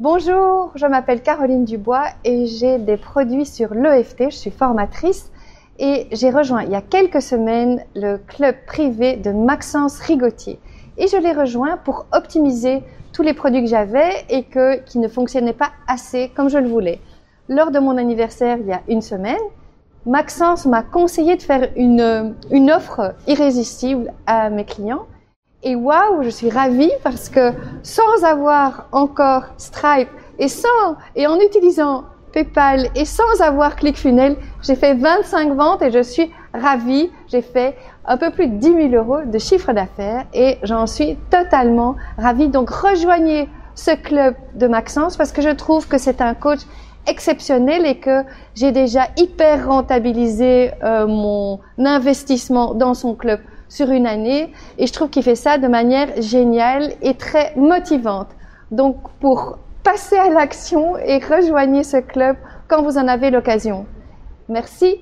Bonjour, je m'appelle Caroline Dubois et j'ai des produits sur l'EFT. Je suis formatrice et j'ai rejoint il y a quelques semaines le club privé de Maxence Rigotier. Et je l'ai rejoint pour optimiser tous les produits que j'avais et que, qui ne fonctionnaient pas assez comme je le voulais. Lors de mon anniversaire il y a une semaine, Maxence m'a conseillé de faire une, une offre irrésistible à mes clients et waouh, je suis ravie parce que sans avoir encore Stripe et sans et en utilisant PayPal et sans avoir ClickFunnels, j'ai fait 25 ventes et je suis ravie. J'ai fait un peu plus de 10 000 euros de chiffre d'affaires et j'en suis totalement ravie. Donc rejoignez ce club de Maxence parce que je trouve que c'est un coach exceptionnel et que j'ai déjà hyper rentabilisé euh, mon investissement dans son club sur une année et je trouve qu'il fait ça de manière géniale et très motivante. Donc pour passer à l'action et rejoigner ce club quand vous en avez l'occasion. Merci